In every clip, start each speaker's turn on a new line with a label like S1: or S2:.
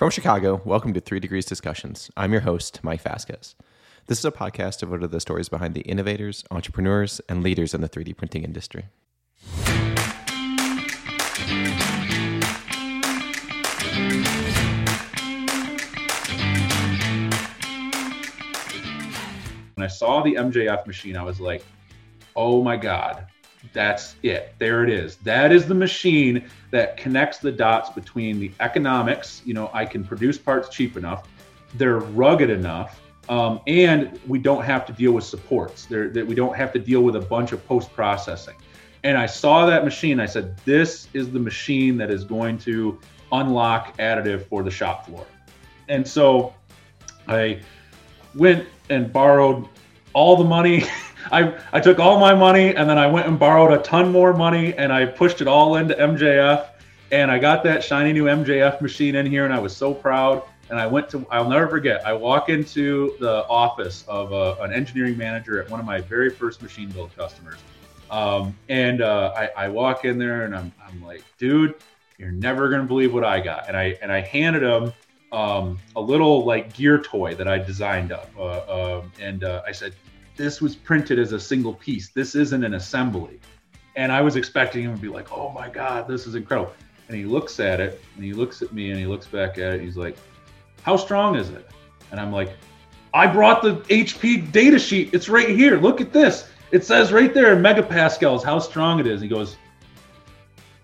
S1: From Chicago, welcome to Three Degrees Discussions. I'm your host, Mike Vasquez. This is a podcast devoted to the stories behind the innovators, entrepreneurs, and leaders in the 3D printing industry.
S2: When I saw the MJF machine, I was like, oh my God, that's it. There it is. That is the machine that connects the dots between the economics. You know, I can produce parts cheap enough, they're rugged enough, um, and we don't have to deal with supports. There, that we don't have to deal with a bunch of post processing. And I saw that machine. I said, this is the machine that is going to unlock additive for the shop floor. And so I went and borrowed all the money I, I took all my money and then I went and borrowed a ton more money and I pushed it all into MJF and I got that shiny new MJF machine in here and I was so proud. And I went to, I'll never forget, I walk into the office of a, uh, an engineering manager at one of my very first machine build customers. Um, and uh, I, I walk in there and I'm, I'm like, dude, you're never going to believe what I got. And I, and I handed him um, a little like gear toy that I designed up. Uh, uh, and uh, I said, this was printed as a single piece. This isn't an assembly. And I was expecting him to be like, oh my God, this is incredible. And he looks at it and he looks at me and he looks back at it. He's like, how strong is it? And I'm like, I brought the HP data sheet. It's right here. Look at this. It says right there in megapascals how strong it is. He goes,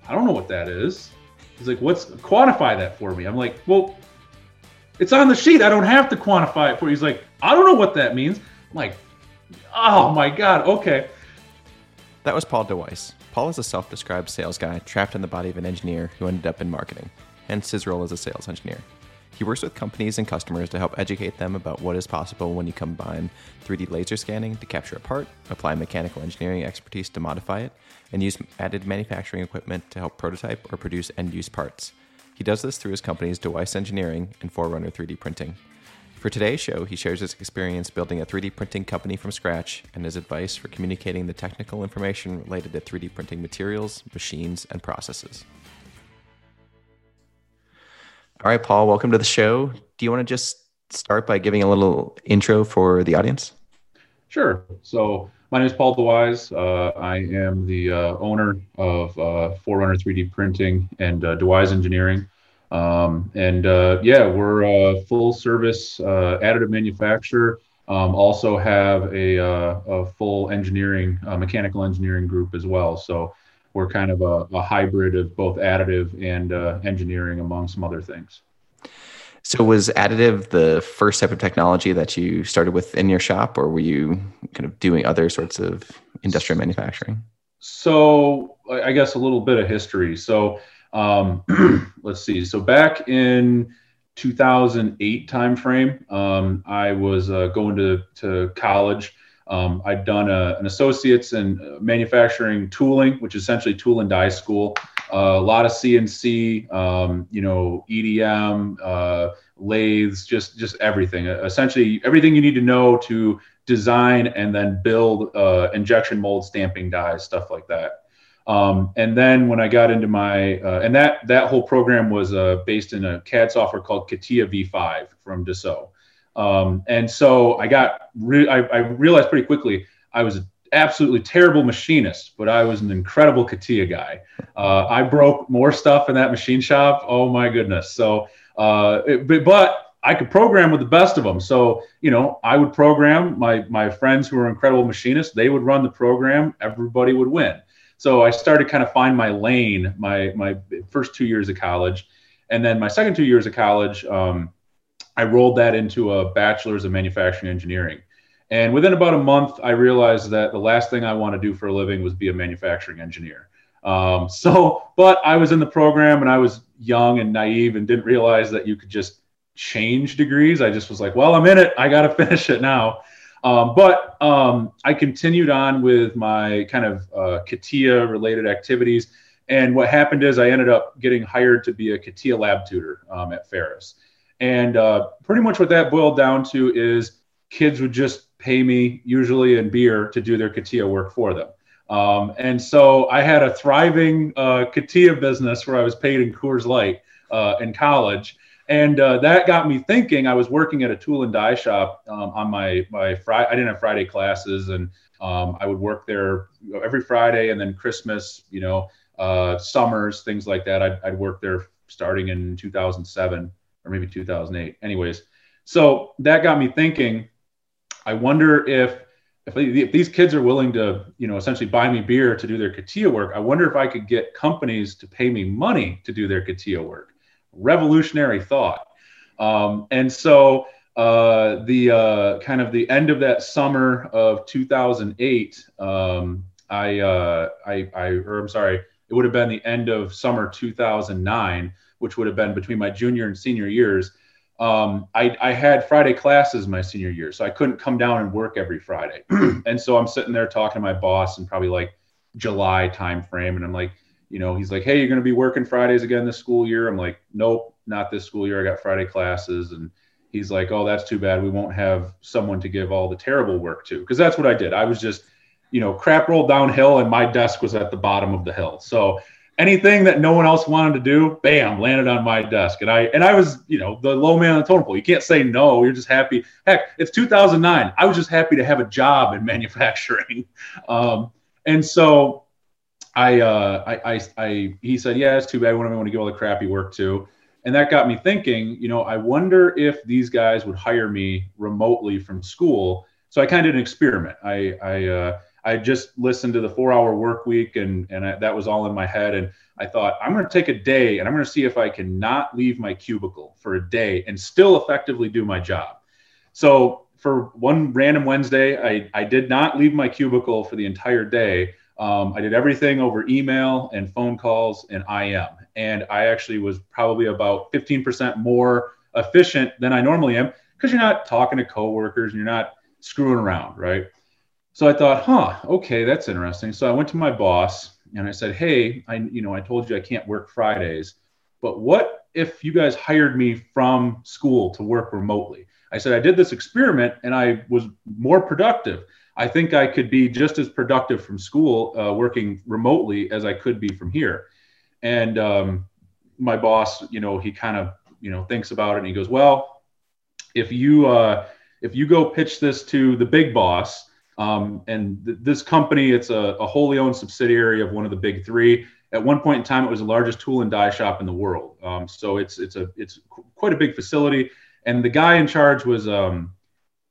S2: I don't know what that is. He's like, what's quantify that for me? I'm like, well, it's on the sheet. I don't have to quantify it for you. He's like, I don't know what that means. I'm like, Oh my God. Okay.
S1: That was Paul DeWys. Paul is a self described sales guy trapped in the body of an engineer who ended up in marketing, hence his role as a sales engineer. He works with companies and customers to help educate them about what is possible when you combine 3D laser scanning to capture a part, apply mechanical engineering expertise to modify it, and use additive manufacturing equipment to help prototype or produce end use parts. He does this through his companies DeWys Engineering and Forerunner 3D Printing. For today's show, he shares his experience building a 3D printing company from scratch and his advice for communicating the technical information related to 3D printing materials, machines, and processes. All right, Paul, welcome to the show. Do you want to just start by giving a little intro for the audience?
S2: Sure. So, my name is Paul DeWys. Uh, I am the uh, owner of uh, Forerunner 3D Printing and uh, DeWys Engineering. Um, and uh, yeah, we're a full service uh, additive manufacturer. Um, also have a, uh, a full engineering, uh, mechanical engineering group as well. So we're kind of a, a hybrid of both additive and uh, engineering, among some other things.
S1: So was additive the first type of technology that you started with in your shop, or were you kind of doing other sorts of industrial manufacturing?
S2: So I guess a little bit of history. So um, let's see. So back in 2008 timeframe, um, I was uh, going to, to college. Um, I'd done a, an associate's in manufacturing tooling, which is essentially tool and die school. Uh, a lot of CNC, um, you know, EDM, uh, lathes, just just everything. Essentially, everything you need to know to design and then build uh, injection mold stamping dies, stuff like that. Um, and then when I got into my, uh, and that that whole program was uh, based in a CAD software called CATIA V5 from Dassault. Um, and so I got, re- I, I, realized pretty quickly I was an absolutely terrible machinist, but I was an incredible CATIA guy. Uh, I broke more stuff in that machine shop. Oh my goodness. So, uh, it, but, but I could program with the best of them. So, you know, I would program my, my friends who were incredible machinists. They would run the program. Everybody would win. So I started kind of find my lane my my first two years of college, and then my second two years of college, um, I rolled that into a bachelor's of manufacturing engineering. And within about a month, I realized that the last thing I want to do for a living was be a manufacturing engineer. Um, so, but I was in the program and I was young and naive and didn't realize that you could just change degrees. I just was like, well, I'm in it. I got to finish it now. Um, but um, I continued on with my kind of uh, CATIA related activities. And what happened is I ended up getting hired to be a CATIA lab tutor um, at Ferris. And uh, pretty much what that boiled down to is kids would just pay me, usually in beer, to do their CATIA work for them. Um, and so I had a thriving uh, business where I was paid in Coors Light uh, in college. And uh, that got me thinking. I was working at a tool and die shop um, on my my Friday. I didn't have Friday classes, and um, I would work there every Friday, and then Christmas, you know, uh, summers, things like that. I'd, I'd work there starting in 2007 or maybe 2008. Anyways, so that got me thinking. I wonder if if, if these kids are willing to, you know, essentially buy me beer to do their CATIA work, I wonder if I could get companies to pay me money to do their CATIA work revolutionary thought. Um, and so uh, the uh, kind of the end of that summer of 2008, um, I, uh, I, I, or I'm sorry, it would have been the end of summer 2009, which would have been between my junior and senior years. Um, I, I, had Friday classes my senior year, so I couldn't come down and work every Friday. and so I'm sitting there talking to my boss in probably like July timeframe, and I'm like, you know, he's like, hey, you're going to be working Fridays again this school year. I'm like, nope, not this school year. I got Friday classes. And he's like, oh, that's too bad. We won't have someone to give all the terrible work to. Because that's what I did. I was just, you know, crap rolled downhill and my desk was at the bottom of the hill. So anything that no one else wanted to do, bam, landed on my desk. And I and I was, you know, the low man on the totem pole. You can't say no. You're just happy. Heck, it's 2009. I was just happy to have a job in manufacturing. Um, and so I, uh, I, I, I, he said, yeah, it's too bad. What am I going to give all the crappy work to? And that got me thinking, you know, I wonder if these guys would hire me remotely from school. So I kind of did an experiment. I, I, uh, I just listened to the four hour work week and, and I, that was all in my head. And I thought, I'm going to take a day and I'm going to see if I can not leave my cubicle for a day and still effectively do my job. So for one random Wednesday, I, I did not leave my cubicle for the entire day. Um, I did everything over email and phone calls and IM. And I actually was probably about 15% more efficient than I normally am because you're not talking to coworkers and you're not screwing around, right? So I thought, huh, okay, that's interesting. So I went to my boss and I said, hey, I, you know, I told you I can't work Fridays, but what if you guys hired me from school to work remotely? I said, I did this experiment and I was more productive. I think I could be just as productive from school uh, working remotely as I could be from here. And um, my boss, you know, he kind of, you know, thinks about it and he goes, well, if you uh, if you go pitch this to the big boss, um, and th- this company, it's a, a wholly owned subsidiary of one of the big three. At one point in time, it was the largest tool and die shop in the world. Um, so it's it's a it's quite a big facility, and the guy in charge was um,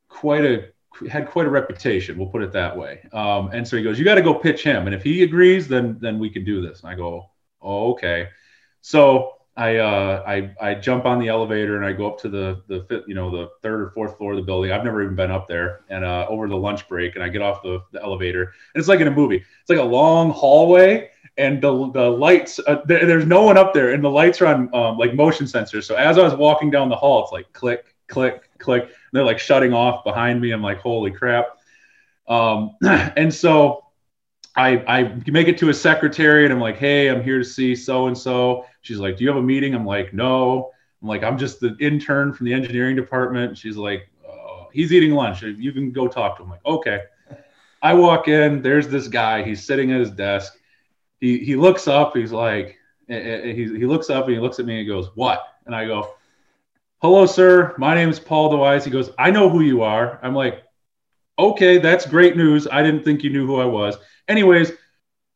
S2: quite a had quite a reputation. We'll put it that way. Um, and so he goes, "You got to go pitch him, and if he agrees, then then we can do this." And I go, "Oh, okay." So I uh, I I jump on the elevator and I go up to the the fifth, you know the third or fourth floor of the building. I've never even been up there. And uh, over the lunch break, and I get off the, the elevator, and it's like in a movie. It's like a long hallway, and the the lights. Uh, there, there's no one up there, and the lights are on um, like motion sensors. So as I was walking down the hall, it's like click, click, click. They're like shutting off behind me. I'm like, holy crap. Um, and so I, I make it to a secretary and I'm like, hey, I'm here to see so and so. She's like, do you have a meeting? I'm like, no. I'm like, I'm just the intern from the engineering department. She's like, oh, he's eating lunch. You can go talk to him. I'm like, okay. I walk in. There's this guy. He's sitting at his desk. He he looks up. He's like, eh, eh, eh, he, he looks up and he looks at me and he goes, what? And I go, hello, sir. My name is Paul DeWys. He goes, I know who you are. I'm like, okay, that's great news. I didn't think you knew who I was. Anyways,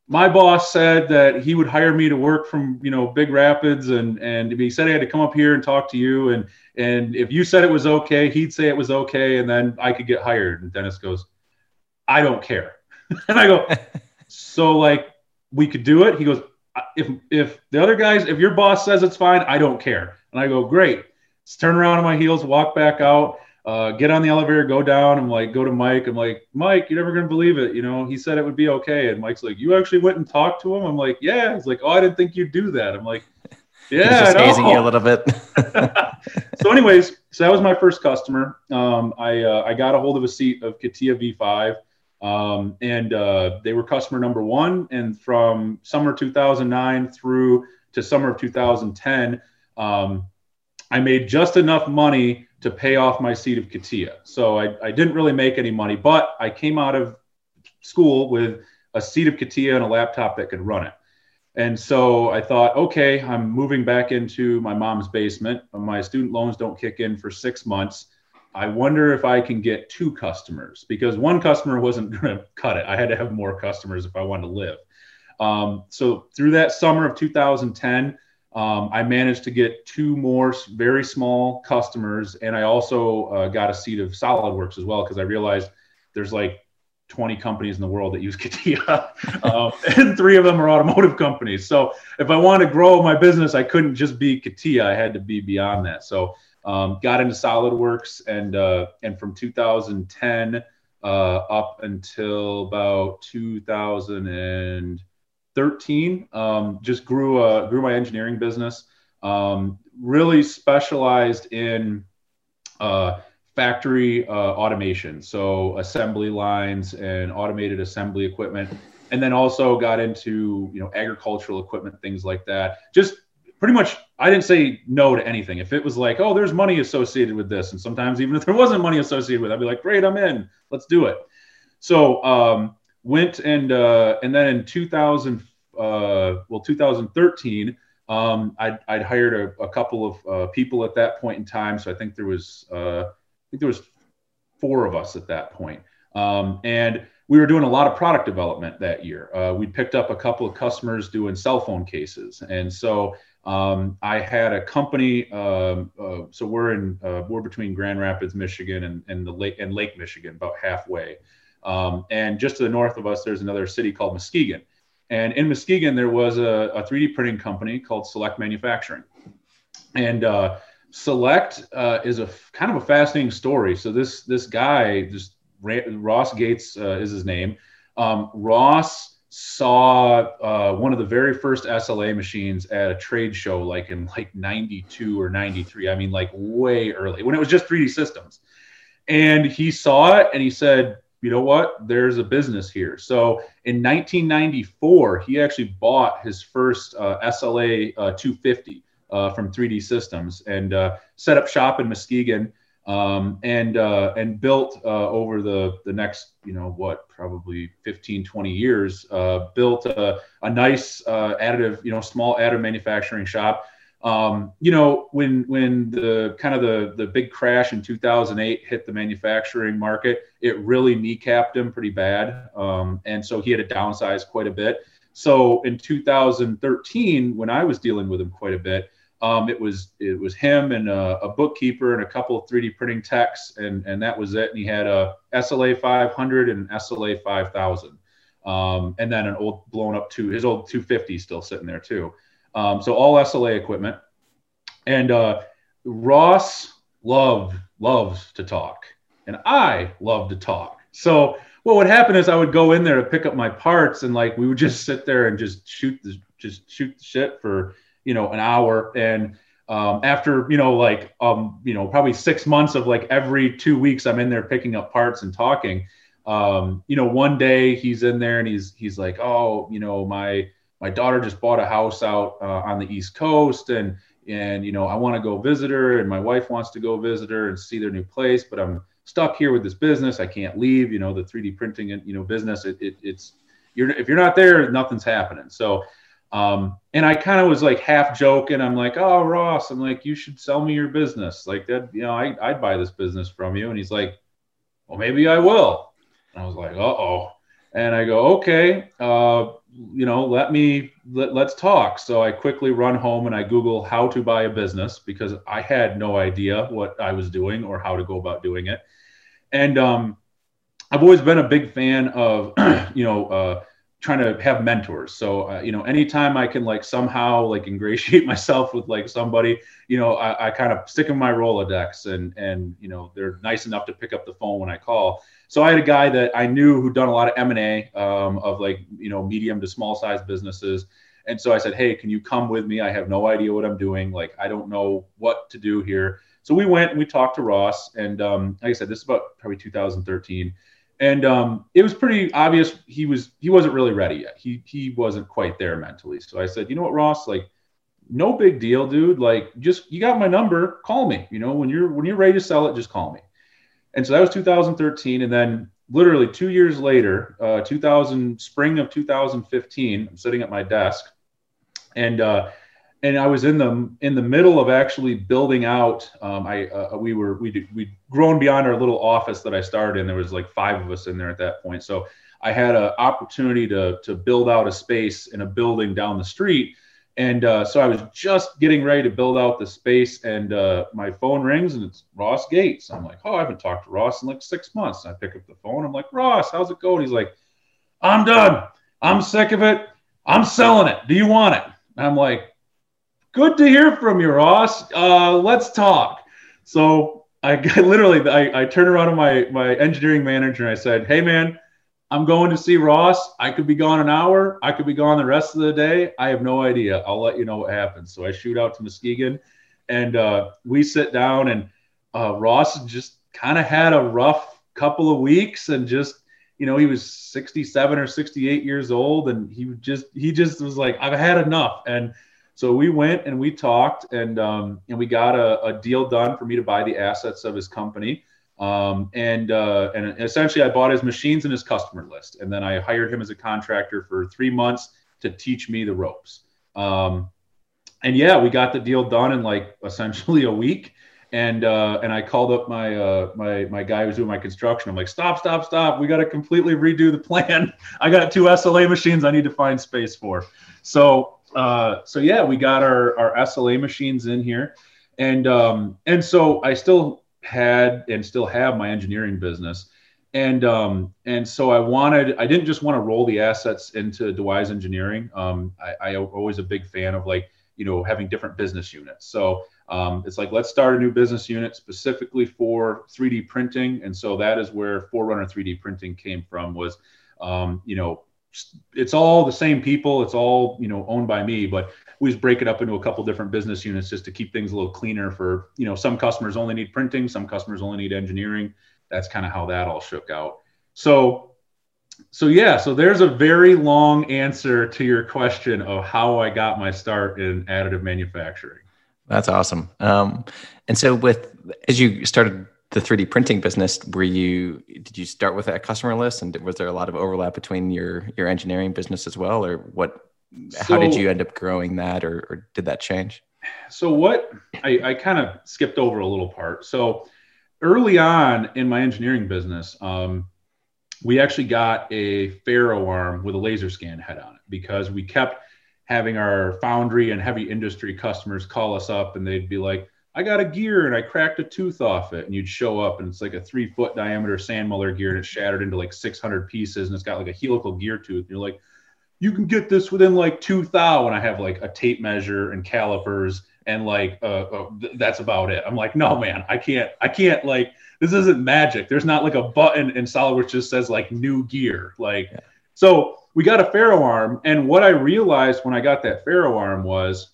S2: my boss said that he would hire me to work from you know Big Rapids, and and he said I had to come up here and talk to you, and and if you said it was okay, he'd say it was okay, and then I could get hired. And Dennis goes, I don't care, and I go, so like we could do it. He goes, if if the other guys, if your boss says it's fine, I don't care, and I go, great turn around on my heels, walk back out, uh, get on the elevator, go down. I'm like, go to Mike. I'm like, Mike, you're never gonna believe it. You know, he said it would be okay. And Mike's like, you actually went and talked to him. I'm like, yeah. He's like, oh, I didn't think you'd do that. I'm like, yeah,
S1: just hazing you a little bit.
S2: so, anyways, so that was my first customer. Um, I uh, I got a hold of a seat of CATIA V5. Um, and uh, they were customer number one. And from summer 2009 through to summer of 2010, um, I made just enough money to pay off my seat of CATIA. So I, I didn't really make any money, but I came out of school with a seat of CATIA and a laptop that could run it. And so I thought, okay, I'm moving back into my mom's basement. My student loans don't kick in for six months. I wonder if I can get two customers because one customer wasn't going to cut it. I had to have more customers if I wanted to live. Um, so through that summer of 2010, um, I managed to get two more very small customers, and I also uh, got a seat of SolidWorks as well because I realized there's like 20 companies in the world that use CATIA, um, and three of them are automotive companies. So if I want to grow my business, I couldn't just be CATIA; I had to be beyond that. So um, got into SolidWorks, and uh, and from 2010 uh, up until about 2013, um, just grew uh, grew my engineering business. Um, really specialized in uh, factory uh, automation, so assembly lines and automated assembly equipment, and then also got into you know agricultural equipment, things like that. Just pretty much, I didn't say no to anything. If it was like, oh, there's money associated with this, and sometimes even if there wasn't money associated with, it, I'd be like, great, I'm in, let's do it. So um, went and uh, and then in 2000, uh, well, 2013. Um, I'd, I'd, hired a, a couple of uh, people at that point in time. So I think there was uh, think there was four of us at that point. Um, and we were doing a lot of product development that year. Uh, we picked up a couple of customers doing cell phone cases, and so um, I had a company. Uh, uh, so we're in uh, we're between Grand Rapids, Michigan, and, and the lake and Lake Michigan, about halfway. Um, and just to the north of us, there's another city called Muskegon. And in Muskegon, there was a, a 3D printing company called Select Manufacturing, and uh, Select uh, is a f- kind of a fascinating story. So this this guy, just Ross Gates uh, is his name. Um, Ross saw uh, one of the very first SLA machines at a trade show, like in like '92 or '93. I mean, like way early when it was just 3D systems. And he saw it and he said, "You know what? There's a business here." So in 1994, he actually bought his first uh, SLA uh, 250 uh, from 3D Systems and uh, set up shop in Muskegon um, and uh, and built uh, over the the next you know what probably 15 20 years built a, a nice additive you know small additive manufacturing shop. Um, you know when when the kind of the the big crash in 2008 hit the manufacturing market, it really kneecapped him pretty bad, um, and so he had to downsize quite a bit. So in 2013, when I was dealing with him quite a bit, um, it was it was him and a, a, bookkeeper and a couple of 3D printing techs, and and that was it. And he had a SLA 500 and an SLA 5000, um, and then an old blown up two his old 250 still sitting there too. Um, so all SLA equipment. And uh, Ross loved loves to talk, and I love to talk. So what would happen is I would go in there to pick up my parts, and like we would just sit there and just shoot the just shoot the shit for you know an hour and um, after you know like um, you know probably six months of like every two weeks i'm in there picking up parts and talking um, you know one day he's in there and he's he's like oh you know my my daughter just bought a house out uh, on the east coast and and you know i want to go visit her and my wife wants to go visit her and see their new place but i'm stuck here with this business i can't leave you know the 3d printing and you know business it, it, it's you're if you're not there nothing's happening so um, and I kind of was like half joking. I'm like, oh, Ross, I'm like, you should sell me your business. Like that, you know, I, I'd buy this business from you. And he's like, well, maybe I will. And I was like, uh oh. And I go, okay, uh, you know, let me, let, let's talk. So I quickly run home and I Google how to buy a business because I had no idea what I was doing or how to go about doing it. And um, I've always been a big fan of, you know, uh, trying to have mentors. So, uh, you know, anytime I can like somehow like ingratiate myself with like somebody, you know, I, I kind of stick in my Rolodex and, and, you know, they're nice enough to pick up the phone when I call. So I had a guy that I knew who'd done a lot of M&A um, of like, you know, medium to small size businesses. And so I said, Hey, can you come with me? I have no idea what I'm doing. Like, I don't know what to do here. So we went and we talked to Ross and, um, like I said, this is about probably 2013 and um, it was pretty obvious he was he wasn't really ready yet. He he wasn't quite there mentally. So I said, you know what, Ross, like, no big deal, dude. Like, just you got my number, call me. You know, when you're when you're ready to sell it, just call me. And so that was 2013, and then literally two years later, uh, 2000 spring of 2015, I'm sitting at my desk, and uh, and I was in the in the middle of actually building out. Um, I uh, we were we we grown beyond our little office that I started, and there was like five of us in there at that point. So I had an opportunity to to build out a space in a building down the street, and uh, so I was just getting ready to build out the space, and uh, my phone rings, and it's Ross Gates. I'm like, oh, I haven't talked to Ross in like six months. And I pick up the phone. I'm like, Ross, how's it going? He's like, I'm done. I'm sick of it. I'm selling it. Do you want it? And I'm like good to hear from you, Ross. Uh, let's talk. So I, literally, I, I turned around to my, my engineering manager and I said, Hey man, I'm going to see Ross. I could be gone an hour. I could be gone the rest of the day. I have no idea. I'll let you know what happens. So I shoot out to Muskegon and uh, we sit down and uh, Ross just kind of had a rough couple of weeks and just, you know, he was 67 or 68 years old and he just, he just was like, I've had enough. And so we went and we talked and um, and we got a, a, deal done for me to buy the assets of his company. Um, and uh, and essentially, I bought his machines and his customer list, and then I hired him as a contractor for three months to teach me the ropes. Um, and yeah, we got the deal done in like essentially a week. And uh, and I called up my uh, my my guy who's doing my construction. I'm like, stop, stop, stop! We got to completely redo the plan. I got two SLA machines I need to find space for. So uh, so yeah, we got our our SLA machines in here, and um, and so I still had and still have my engineering business, and um, and so I wanted I didn't just want to roll the assets into DeWys Engineering. Um, I, I always a big fan of like you know having different business units. So um, it's like let's start a new business unit specifically for 3D printing, and so that is where Forerunner 3D printing came from. Was um, you know it's all the same people. It's all you know owned by me, but we just break it up into a couple different business units just to keep things a little cleaner. For you know, some customers only need printing, some customers only need engineering. That's kind of how that all shook out. So, so yeah, so there's a very long answer to your question of how I got my start in additive manufacturing.
S1: That's awesome. Um, and so, with as you started the 3D printing business, were you did you start with that customer list, and was there a lot of overlap between your your engineering business as well, or what? So, how did you end up growing that, or, or did that change?
S2: So what I, I kind of skipped over a little part. So early on in my engineering business, um, we actually got a Faro arm with a laser scan head on it because we kept having our foundry and heavy industry customers call us up and they'd be like, I got a gear and I cracked a tooth off it. And you'd show up and it's like a three foot diameter Sandmuller gear and it's shattered into like 600 pieces and it's got like a helical gear tooth. And you're like, you can get this within like two thou. And I have like a tape measure and calipers and like, uh, uh, that's about it. I'm like, no, man, I can't, I can't like, this isn't magic. There's not like a button in SolidWorks just says like new gear. Like, yeah. so we got a Faro arm. And what I realized when I got that Faro arm was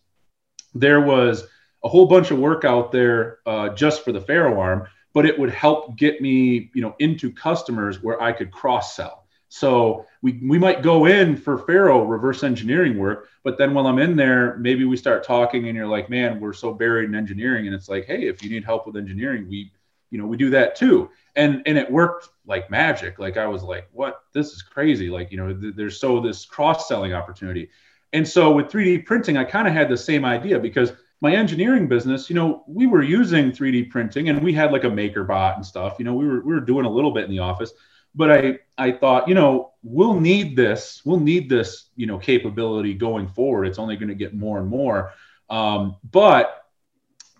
S2: there was, a whole bunch of work out there uh, just for the Faro arm, but it would help get me, you know, into customers where I could cross sell. So we, we might go in for Faro reverse engineering work, but then while I'm in there, maybe we start talking and you're like, man, we're so buried in engineering. And it's like, hey, if you need help with engineering, we, you know, we do that too. And and it worked like magic. Like I was like, what? This is crazy. Like, you know, th- there's so this cross-selling opportunity. And so with 3D printing, I kind of had the same idea because my engineering business, you know, we were using 3D printing and we had like a MakerBot and stuff. You know, we were we were doing a little bit in the office, but I I thought, you know, we'll need this, we'll need this, you know, capability going forward. It's only going to get more and more. Um, but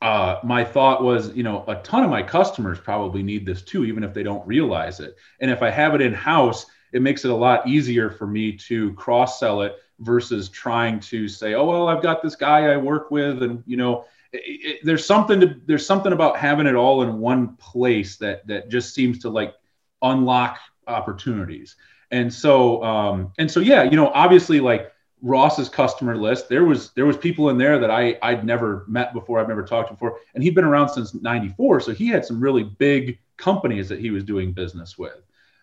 S2: uh, my thought was, you know, a ton of my customers probably need this too, even if they don't realize it. And if I have it in house, it makes it a lot easier for me to cross sell it versus trying to say, oh well, I've got this guy I work with, and you know, it, it, there's something to there's something about having it all in one place that that just seems to like unlock opportunities. And so um, and so yeah, you know, obviously like Ross's customer list, there was there was people in there that I I'd never met before, I've never talked to before, and he'd been around since '94, so he had some really big companies that he was doing business with.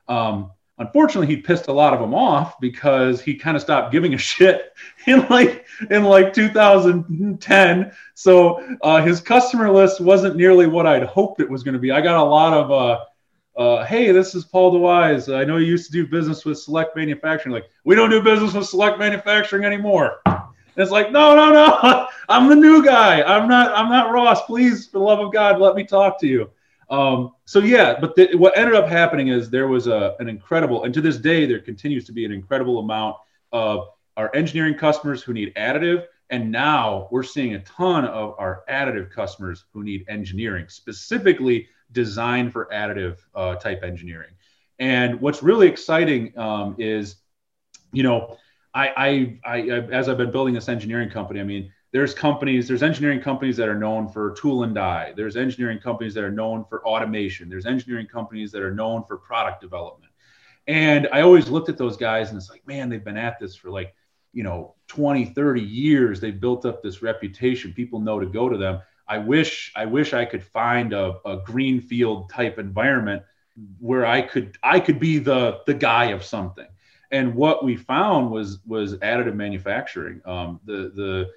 S2: Um, unfortunately he pissed a lot of them off because he kind of stopped giving a shit in like in like 2010 so uh, his customer list wasn't nearly what i'd hoped it was going to be i got a lot of uh, uh, hey this is paul DeWys i know you used to do business with select manufacturing like we don't do business with select manufacturing anymore it's like, no, no, no, I'm the new guy. I'm not, I'm not Ross. Please, for the love of God, let me talk to you. Um, so yeah, but the, what ended up happening is there was a, an incredible, and to this day, there continues to be an incredible amount of our engineering customers who need additive. And now we're seeing a ton of our additive customers who need engineering, specifically designed for additive uh, type engineering. And what's really exciting um, is, you know, I, I, I, as I've been building this engineering company, I mean, there's companies, there's engineering companies that are known for tool and die. There's engineering companies that are known for automation. There's engineering companies that are known for product development. And I always looked at those guys and it's like, man, they've been at this for like, you know, 20, 30 years. They've built up this reputation. People know to go to them. I wish, I wish I could find a, a greenfield type environment where I could, I could be the, the guy of something and what we found was was additive manufacturing. Um, the the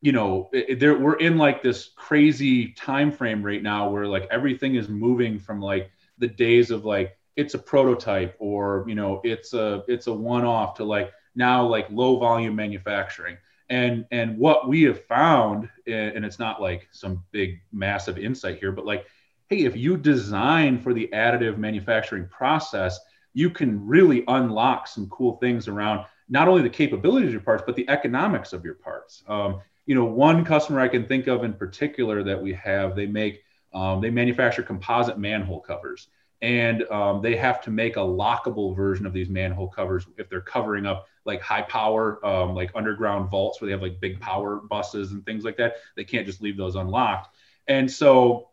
S2: you know there we're in like this crazy time frame right now where like everything is moving from like the days of like it's a prototype or you know it's a it's a one off to like now like low volume manufacturing and and what we have found and it's not like some big massive insight here but like hey if you design for the additive manufacturing process you can really unlock some cool things around not only the capabilities of your parts, but the economics of your parts. Um, you know, one customer I can think of in particular that we have, they make, um, they manufacture composite manhole covers. And um, they have to make a lockable version of these manhole covers if they're covering up like high power, um, like underground vaults where they have like big power buses and things like that. They can't just leave those unlocked. And so,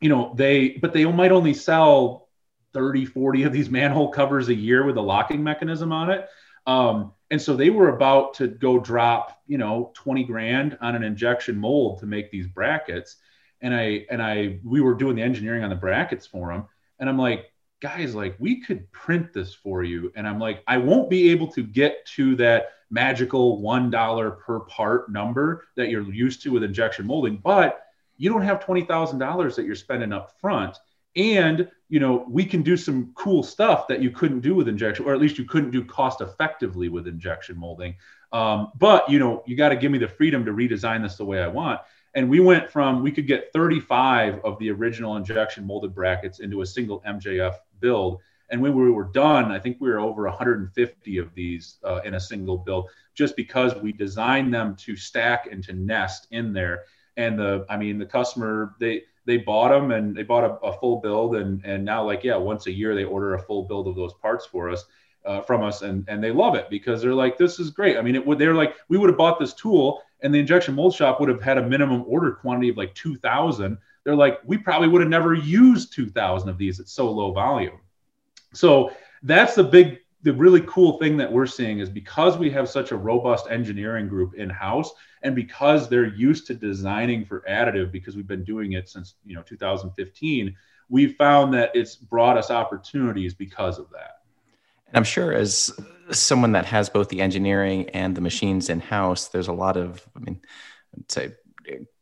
S2: you know, they, but they might only sell 30, 40 of these manhole covers a year with a locking mechanism on it. Um, and so they were about to go drop, you know, 20 grand on an injection mold to make these brackets. And I, and I, we were doing the engineering on the brackets for them. And I'm like, guys, like we could print this for you. And I'm like, I won't be able to get to that magical $1 per part number that you're used to with injection molding, but you don't have $20,000 that you're spending up front and you know we can do some cool stuff that you couldn't do with injection or at least you couldn't do cost effectively with injection molding. Um, but you know you got to give me the freedom to redesign this the way i want. And we went from we could get 35 of the original injection molded brackets into a single mjf build. And when we were done i think we were over 150 of these uh, in a single build just because we designed them to stack and to nest in there. And the i mean the customer they they bought them and they bought a, a, full build and and now like yeah once a year they order a full build of those parts for us uh, from us and and they love it because they're like this is great. I mean it would they're like we would have bought this tool and the injection mold shop would have had a minimum order quantity of like 2000 they're like we probably would have never used 2000 of these at so low volume. So that's the big the really cool thing that we're seeing is because we have such a robust engineering group in house and because they're used to designing for additive because we've been doing it since you know 2015 we've found that it's brought us opportunities because of that.
S1: And i'm sure as someone that has both the engineering and the machines in house there's a lot of i mean I'd say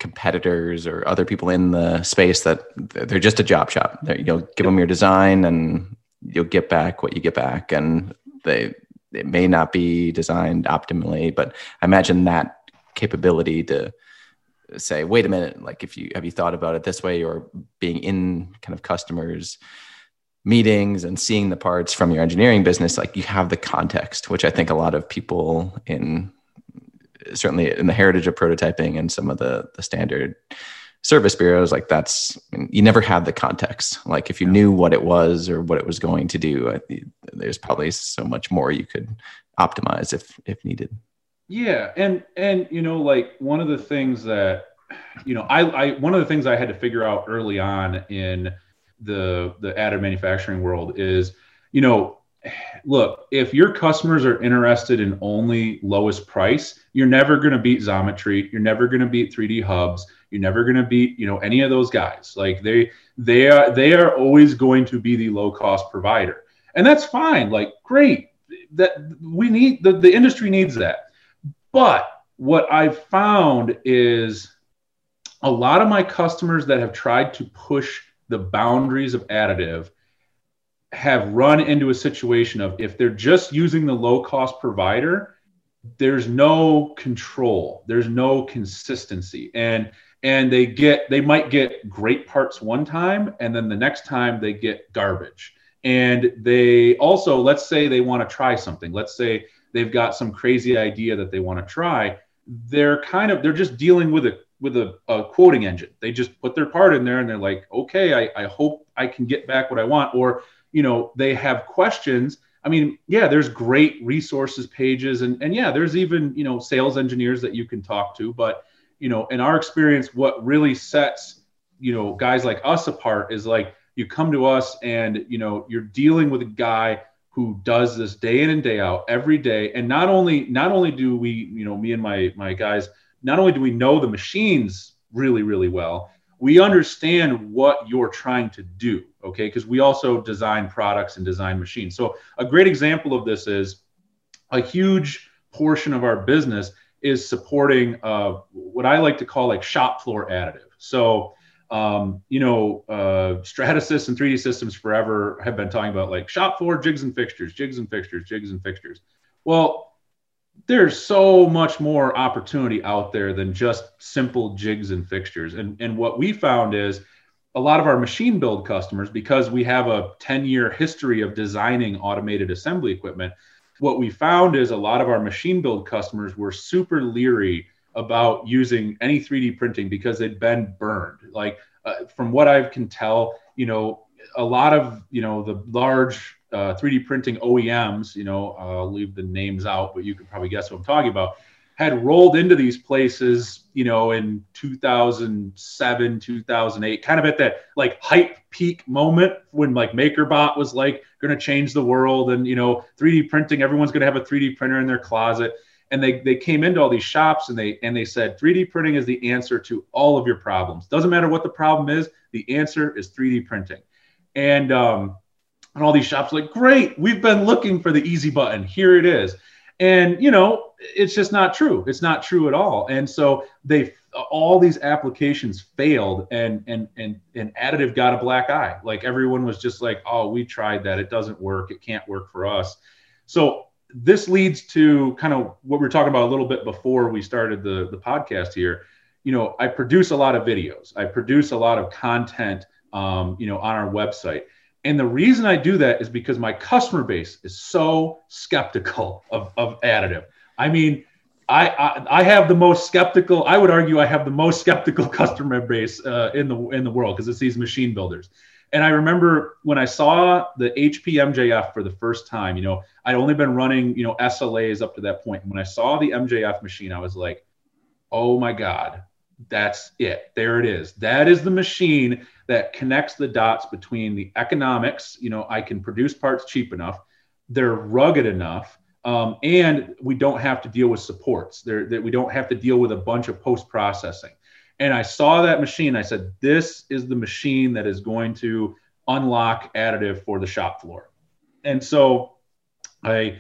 S1: competitors or other people in the space that they're just a job shop. They're, you'll give them your design and you'll get back what you get back and they it may not be designed optimally but i imagine that capability to say wait a minute like if you have you thought about it this way? Or being in kind of customers meetings and seeing the parts from your engineering business like you have the context which i think a lot of people in certainly in the heritage of prototyping and some of the the standard service bureaus like that's I mean, you never had the context. Like if you knew what it was or what it was going to do uh, I, there's probably so much more you could optimize if if needed.
S2: Yeah and and you know like one of the things that you know i i one of the things i had to figure out early on in the the additive manufacturing world is you know look if your customers are interested in only lowest price you're never going to beat Xometry you're never going to beat 3d hubs you're never going to beat, you know, any of those guys. Like they they are they are always going to be the low cost provider. And that's fine. Like great. That we need the, the industry needs that. But what I've found is a lot of my customers that have tried to push the boundaries of additive have run into a situation of if they're just using the low cost provider, there's no control there's no consistency and and they get they might get great parts one time and then the next time they get garbage. And they also let's say they want to try something. Let's say they've got some crazy idea that they want to try. They're kind of they're just dealing with a with a, a quoting engine. They just put their part in there and they're like okay I, I hope i can get back what i want. Or you know they have questions. I mean, yeah, there's great resources pages, and and yeah, there's even you know sales engineers that you can talk to. But you know, in our experience, what really sets you know guys like us apart is like you come to us and you know you're dealing with a guy who does this day in and day out every day. And not only not only do we you know me and my my guys not only do we know the machines really really well we understand what you're trying to do okay? Because we also design products and design machines. So a great example of this is a huge portion of our business is supporting uh, what i like to call like shop floor additive so um, you know uh, stratasys and 3d systems forever have been talking about like shop floor jigs and fixtures jigs and fixtures jigs and fixtures well there's so much more opportunity out there than just simple jigs and fixtures. And, and what we found is a lot of our machine build customers, because we have a 10 year history of designing automated assembly equipment, what we found is a lot of our machine build customers were super leery about using any 3D printing because they'd been burned. Like, uh, from what I can tell, you know, a lot of, you know, the large uh, 3D printing OEMs, you know, I'll leave the names out, but you can probably guess what I'm talking about, had rolled into these places, you know, in 2007, 2008, kind of at that like hype peak moment when like MakerBot was like going to change the world and, you know, 3D printing, everyone's going to have a 3D printer in their closet. And they, they came into all these shops and they and they said 3D printing is the answer to all of your problems. Doesn't matter what the problem is, the answer is 3D printing. And um, and all these shops like, great, we've been looking for the easy button. Here it is. And you know, it's just not true. It's not true at all. And so they all these applications failed and and and and additive got a black eye. Like everyone was just like, oh, we tried that. It doesn't work. It can't work for us. So this leads to kind of what we are talking about a little bit before we started the, the podcast here. You know, I produce a lot of videos. I produce a lot of content um, you know, on our website. And the reason I do that is because my customer base is so skeptical of, of additive. I mean, I, I, I have the most skeptical. I would argue I have the most skeptical customer base uh, in the in the world because it's these machine builders. And I remember when I saw the HP MJF for the first time. You know, I'd only been running you know SLAs up to that point. And when I saw the MJF machine, I was like, "Oh my god, that's it. There it is. That is the machine that connects the dots between the economics. You know, I can produce parts cheap enough, they're rugged enough, um, and we don't have to deal with supports. There, that we don't have to deal with a bunch of post processing. And I saw that machine. I said, "This is the machine that is going to unlock additive for the shop floor." And so, I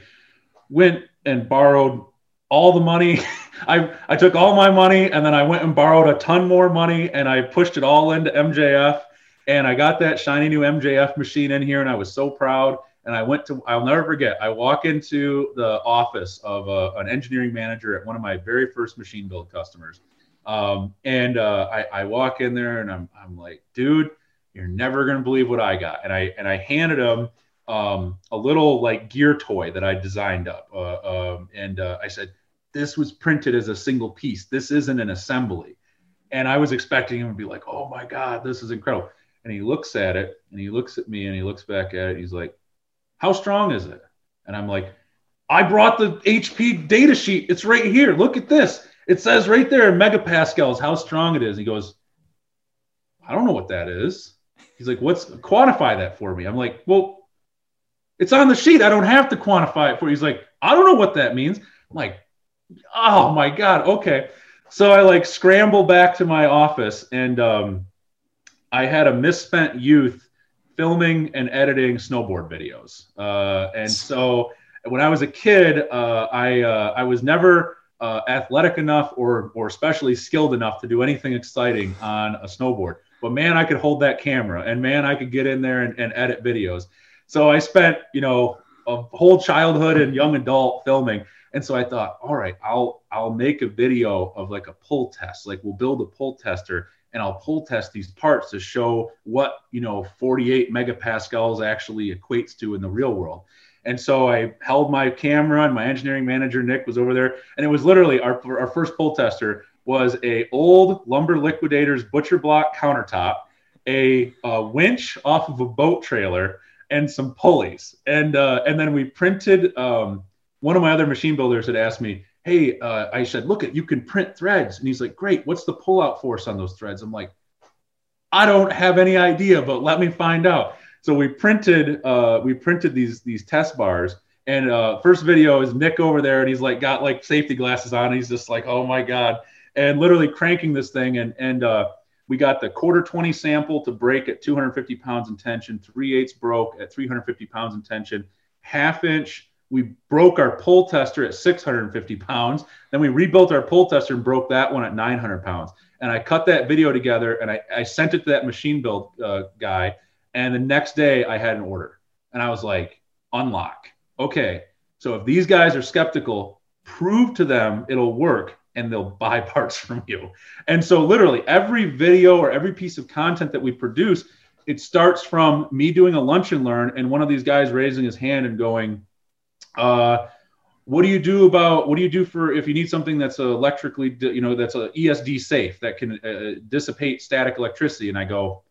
S2: went and borrowed all the money. I, I took all my money and then I went and borrowed a ton more money and I pushed it all into MJF. And I got that shiny new MJF machine in here and I was so proud. And I went to, I'll never forget, I walk into the office of a, uh, an engineering manager at one of my very first machine build customers. Um, and uh, I, I walk in there and I'm, I'm like, dude, you're never going to believe what I got. And I, and I handed him um, a little like gear toy that I designed up. Uh, um, and uh, I said, This was printed as a single piece. This isn't an assembly. And I was expecting him to be like, Oh my God, this is incredible. And he looks at it and he looks at me and he looks back at it. He's like, How strong is it? And I'm like, I brought the HP data sheet. It's right here. Look at this. It says right there in megapascals how strong it is. He goes, I don't know what that is. He's like, What's quantify that for me? I'm like, Well, it's on the sheet. I don't have to quantify it for you. He's like, I don't know what that means. I'm like, oh my God. Okay. So I like scramble back to my office and um, I had a misspent youth filming and editing snowboard videos. Uh, and so when I was a kid, uh, I, uh, I was never uh, athletic enough or, or especially skilled enough to do anything exciting on a snowboard. But man, I could hold that camera and man, I could get in there and, and edit videos. So I spent, you know, a whole childhood and young adult filming. And so I thought, all right, I'll I'll make a video of like a pull test. Like we'll build a pull tester and I'll pull test these parts to show what, you know, 48 megapascals actually equates to in the real world. And so I held my camera and my engineering manager, Nick, was over there. And it was literally our, our first pull tester was a old lumber liquidators butcher block countertop, a, a winch off of a boat trailer, and some pulleys. And, uh, and then we printed, um, one of my other machine builders had asked me, hey, uh, I said, look at you can print threads, and he's like, great. What's the pullout force on those threads? I'm like, I don't have any idea, but let me find out. So we printed uh, we printed these these test bars. And uh, first video is Nick over there, and he's like got like safety glasses on. he's just like, oh my god, and literally cranking this thing. And and uh, we got the quarter 20 sample to break at 250 pounds in tension. Three eighths broke at 350 pounds in tension. Half inch we broke our pull tester at 650 pounds. Then we rebuilt our pull tester and broke that one at 900 pounds. And I cut that video together and I, I sent it to that machine build uh, guy. And the next day I had an order. And I was like, unlock. Okay. So if these guys are skeptical, prove to them it'll work and they'll buy parts from you. And so literally every video or every piece of content that we produce, it starts from me doing a lunch and learn and one of these guys raising his hand and going, uh, what do you do about what do you do for if you need something that's electrically you know that's a esd safe that can uh, dissipate static electricity and i go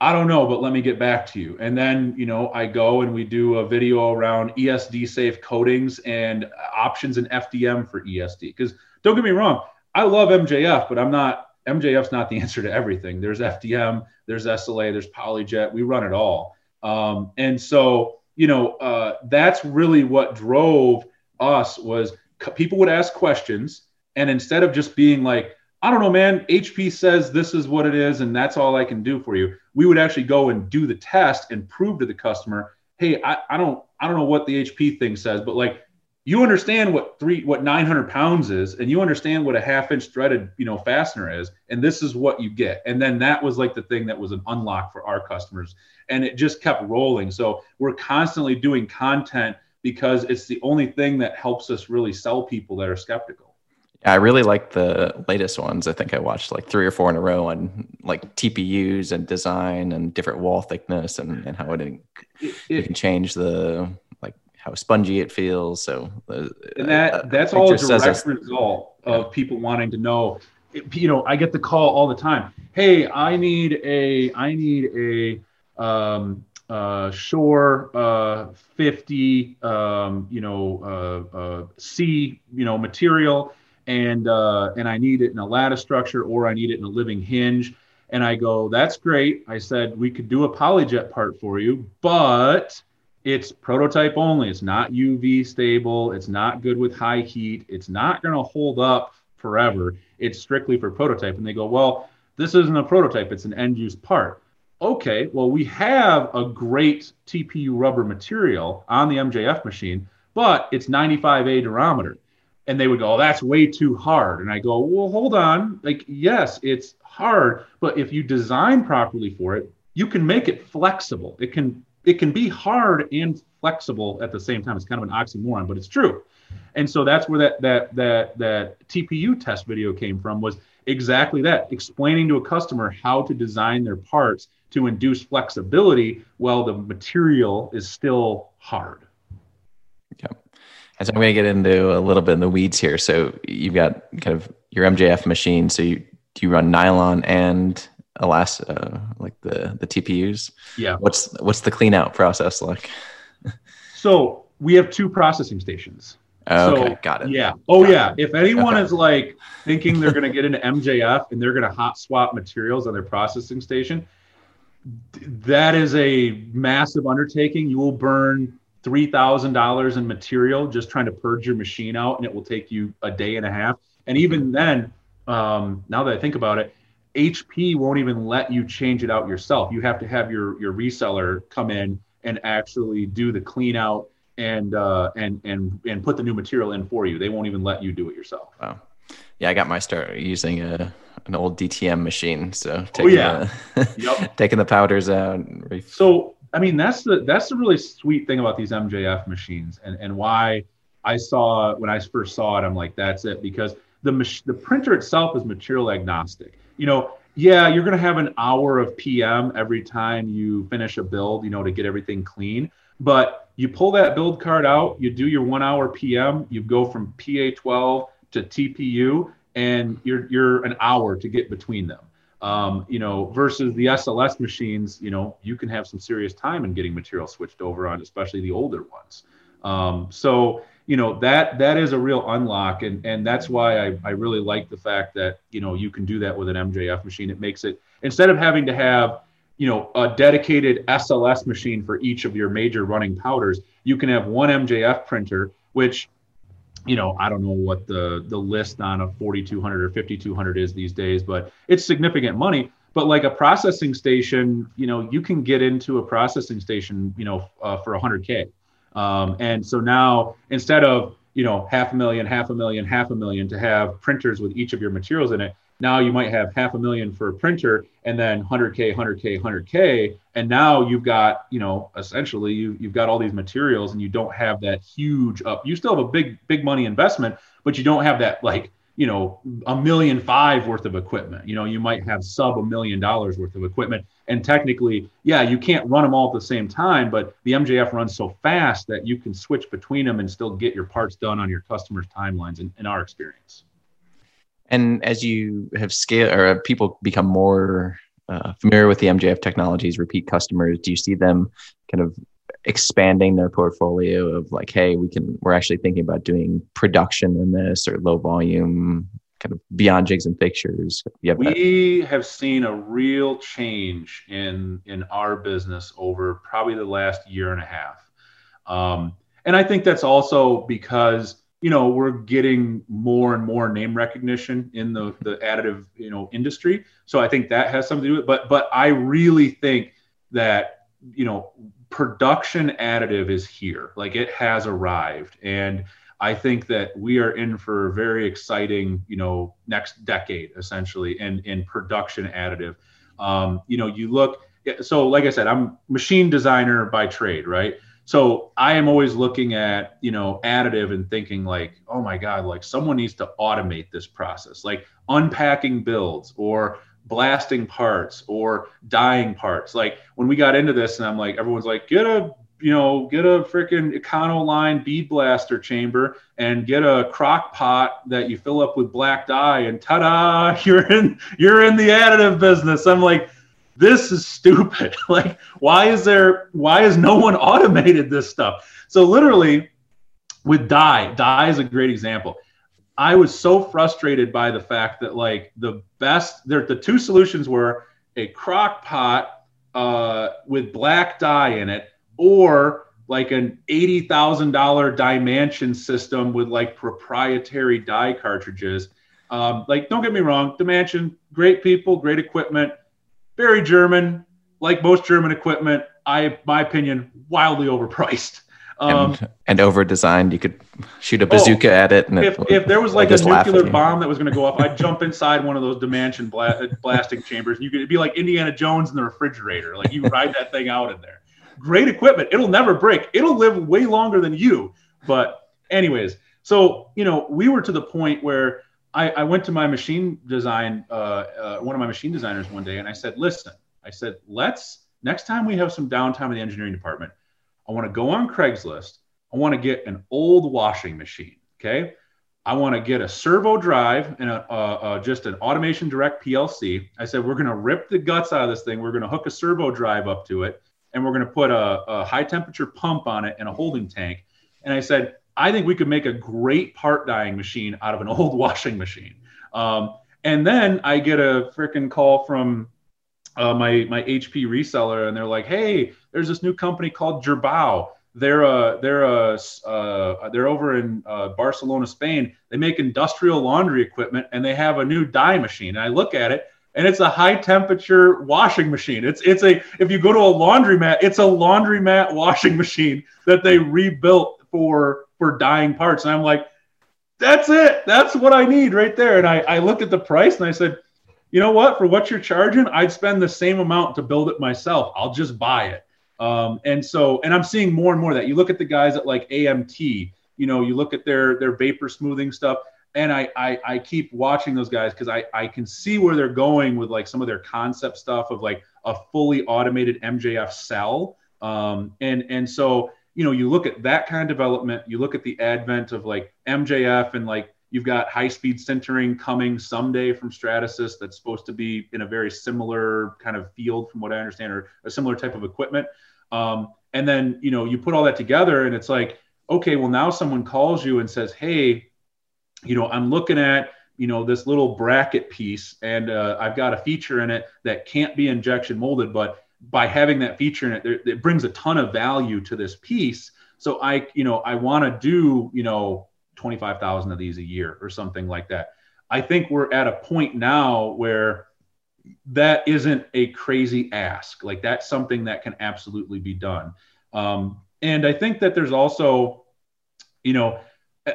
S2: i don't know but let me get back to you. And then you know i go and we do a video around esd safe coatings and options in fdm for esd because don't get me wrong i love mjf but i'm not mjf's not the answer to everything. There's fdm there's sla there's polyjet we run it all. Um, and so you know, uh, that's really what drove us was people would ask questions, and instead of just being like, I don't know, man, HP says this is what it is, and that's all I can do for you. We would actually go and do the test and prove to the customer, hey, I, I don't, I don't know what the HP thing says, but like you understand what three what 900 pounds is and you understand what a half inch threaded you know fastener is and this is what you get. And then that was like the thing that was an unlock for our customers and it just kept rolling. So we're constantly doing content because it's the only thing that helps us really sell people that are skeptical
S1: yeah, I really like the latest ones. I think I watched like three or four in a row on like TPUs and design and different wall thickness and, and how it, it, it can change the like how spongy it feels. So,
S2: uh, and that uh, that's all a direct result yeah. of people wanting to know. You know, I get the call all the time. Hey, I need a I need a um, uh, Shore uh, 50, um, you know, uh, uh, C, you know, material, and uh, and I need it in a lattice structure or I need it in a living hinge. And I go, that's great. I said we could do a polyjet part for you, but it's prototype only. It's not UV stable. It's not good with high heat. It's not going to hold up forever. It's strictly for prototype. And they go, well, this isn't a prototype. It's an end use part. Okay, well, we have a great TPU rubber material on the MJF machine, but it's 95A durometer. And they would go, oh, that's way too hard. And I go, well, hold on. Like, yes, it's hard, but if you design properly for it, you can make it flexible. It can it can be hard and flexible at the same time. It's kind of an oxymoron, but it's true. And so that's where that that that that TPU test video came from was exactly that, explaining to a customer how to design their parts to induce flexibility while the material is still hard.
S1: Okay. And so I'm going to get into a little bit in the weeds here. So you've got kind of your MJF machine. So you do you run nylon and Alas, uh, like the the TPUs.
S2: Yeah.
S1: What's what's the clean out process like?
S2: so we have two processing stations.
S1: Oh, okay, so, got it.
S2: Yeah. Oh got yeah. It. If anyone is like thinking they're going to get into MJF and they're going to hot swap materials on their processing station, that is a massive undertaking. You will burn three thousand dollars in material just trying to purge your machine out, and it will take you a day and a half. And even then, um, now that I think about it, HP won't even let you change it out yourself. You have to have your your reseller come in and actually do the clean out and uh, and and and put the new material in for you. They won't even let you do it yourself.
S1: Wow. Yeah, I got my start using a an old DTM machine. So
S2: taking, oh, yeah.
S1: the, yep. taking the powders out.
S2: So I mean that's the that's the really sweet thing about these MJF machines and and why I saw when I first saw it, I'm like, that's it because the mach- the printer itself is material agnostic. You know, yeah, you're to have an hour of PM every time you finish a build, you know, to get everything clean. But you pull that build card out, you do your one hour PM, you go from PA12 to TPU, and you're you're an hour to get between them. Um, you know, versus the SLS machines, you know, you can have some serious time in getting material switched over on, especially the older ones. Um, so, you know, that that is a real unlock, and and that's why I, I really like the fact that you know you can do that with an MJF machine. It makes it instead of having to have you know a dedicated SLS machine for each of your major running powders, you can have one MJF printer, which you know, I don't know what the the list on a 4200 or 5200 is these days, but it's significant money. But like a processing station, you know, you can get into a processing station, you know, uh, for 100k. Um, and so now instead of you know half a million, half a million, half a million to have printers with each of your materials in it, now you might have half a million for a printer and then 100k 100k 100k and now you've got you know essentially you, you've got all these materials and you don't have that huge up you still have a big big money investment but you don't have that like you know a million five worth of equipment. You know you might have sub a million dollars worth of equipment. And technically yeah you can't run them all at the same time but the mjf runs so fast that you can switch between them and still get your parts done on your customers timelines in, in our experience
S1: and as you have scaled or people become more uh, familiar with the MJF technologies, repeat customers, do you see them kind of expanding their portfolio of like, hey, we can, we're actually thinking about doing production in this or low volume, kind of beyond jigs and fixtures?
S2: Have we that? have seen a real change in in our business over probably the last year and a half, um, and I think that's also because you know we're getting more and more name recognition in the the additive you know industry. So i think that has something to do with it but but i really think that you know production additive is here. Like it has arrived. And i think that we are in for a very exciting you know next decade essentially in in production additive. Um, you know you look so like i said i'm machine designer by trade right so I am always looking at, you know, additive and thinking like, oh my God, like someone needs to automate this process, like unpacking builds or blasting parts or dyeing parts. Like when we got into this and I'm like, everyone's like, get a, you know, get a freaking Econoline bead blaster chamber and get a crock pot that you fill up with black dye and ta-da, you're in, you're in the additive business. I'm like, this is stupid. like, why is there, why has no one automated this stuff? So, literally, with dye, dye is a great example. I was so frustrated by the fact that, like, the best, there, the two solutions were a crock pot uh, with black dye in it or like an $80,000 DyeMansion system with like proprietary dye cartridges. Um, like, don't get me wrong, DyeMansion, great people, great equipment very German, like most German equipment. I, my opinion, wildly overpriced.
S1: Um, and, and over designed. You could shoot a bazooka oh, at it. And
S2: if,
S1: it,
S2: if there was like a nuclear bomb that was going to go off, I'd jump inside one of those DyeMansion bla- blasting chambers. And you could it'd be like Indiana Jones in the refrigerator. Like you ride that thing out in there. Great equipment. It'll never break. It'll live way longer than you. But anyways, so you know, we were to the point where I, I went to my machine design, uh, uh, one of my machine designers one day, and I said, listen, I said, let's, next time we have some downtime in the engineering department, I want to go on Craigslist. I want to get an old washing machine. Okay. I want to get a servo drive and a, just an automation direct PLC. I said, we're going to rip the guts out of this thing. We're going to hook a servo drive up to it and we're going to put a, a high temperature pump on it and a holding tank. And I said, I think we could make a great part dyeing machine out of an old washing machine. Um, and then I get a freaking call from uh, my my HP reseller, and they're like, "Hey, there's this new company called Girbau. They're a they're a uh, they're over in uh, Barcelona, Spain. They make industrial laundry equipment, and they have a new dye machine. And I look at it, and it's a high temperature washing machine. It's it's a if you go to a laundromat, it's a laundromat washing machine that they rebuilt for for dyeing parts. And I'm like, that's it. That's what I need right there. And I, I looked at the price and I said, you know what? For what you're charging, I'd spend the same amount to build it myself. I'll just buy it. Um, and so, and I'm seeing more and more that you look at the guys at like AMT you know, you look at their their vapor smoothing stuff, and I I, I keep watching those guys because I I can see where they're going with like some of their concept stuff of like a fully automated MJF cell, um, and and so you know you look at that kind of development, you look at the advent of like MJF and like You've got high speed sintering coming someday from Stratasys that's supposed to be in a very similar kind of field, from what I understand, or a similar type of equipment. Um, and then, you know, you put all that together and it's like, okay, well, now someone calls you and says, hey, you know, I'm looking at, you know, this little bracket piece and uh, I've got a feature in it that can't be injection molded, but by having that feature in it, it brings a ton of value to this piece. So I, you know, I want to do, you know, 25,000 of these a year or something like that. I think we're at a point now where that isn't a crazy ask. Like that's something that can absolutely be done. Um, and I think that there's also, you know, uh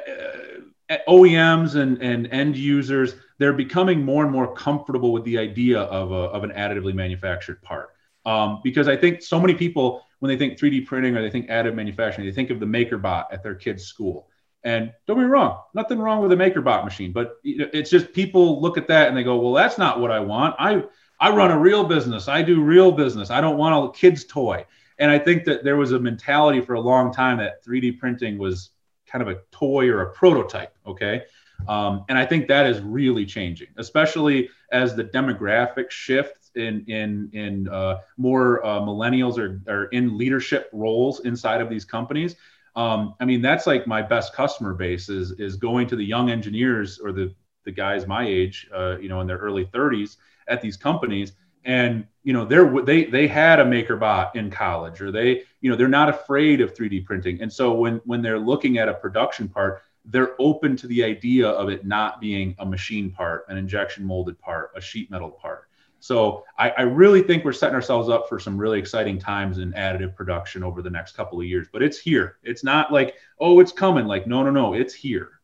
S2: OEMs and, and end users, they're becoming more and more comfortable with the idea of, a, of an additively manufactured part. Um, because I think so many people, when they think 3D printing or they think additive manufacturing, they think of the MakerBot at their kid's school. And don't be wrong, nothing wrong with a MakerBot machine, but it's just people look at that and they go, well, that's not what I want. I, I run a real business. I do real business. I don't want a kid's toy. And I think that there was a mentality for a long time that 3D printing was kind of a toy or a prototype. Okay. Um, and I think that is really changing, especially as the demographic shift in in in uh, more uh, millennials are, are in leadership roles inside of these companies. Um, I mean, that's like my best customer base is is going to the young engineers or the the guys my age, uh, you know, in their early 30s at these companies, and you know, they're they they had a MakerBot in college, or they you know they're not afraid of 3D printing, and so when when they're looking at a production part, they're open to the idea of it not being a machine part, an injection molded part, a sheet metal part. So I, I, really think we're setting ourselves up for some really exciting times in additive production over the next couple of years. But it's here. It's not like, oh, it's coming. Like, no, no, no, it's here.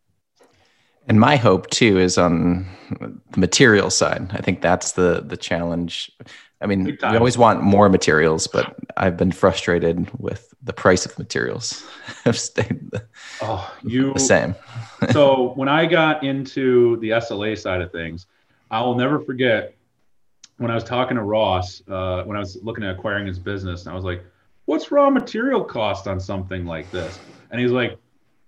S1: And my hope too is on the material side. I think that's the the challenge. I mean, we always want more materials, but I've been frustrated with the price of materials. I've stayed the, oh, you, the same.
S2: so when I got into the SLA side of things, I will never forget when I was talking to Ross, uh, when I was looking at acquiring his business, and I was like, "What's raw material cost on something like this?" And he's like,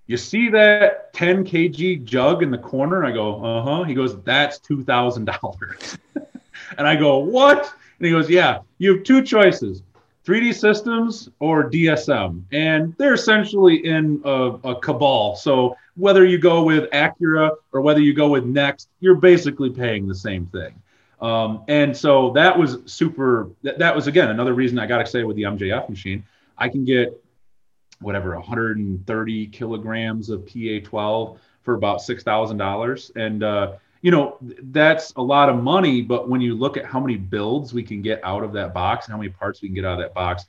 S2: "You see that 10 kg jug in the corner?" I go, "Uh huh." He goes, "That's two thousand dollars." and I go, "What?" And he goes, "Yeah, you have two choices: 3D Systems or DSM, and they're essentially in a, a cabal. So whether you go with Accura or whether you go with Next, you're basically paying the same thing." Um, and so that was super. That, that was again another reason I got excited with the MJF machine. I can get whatever 130 kilograms of PA12 for about six thousand dollars, and uh, you know that's a lot of money. But when you look at how many builds we can get out of that box and how many parts we can get out of that box,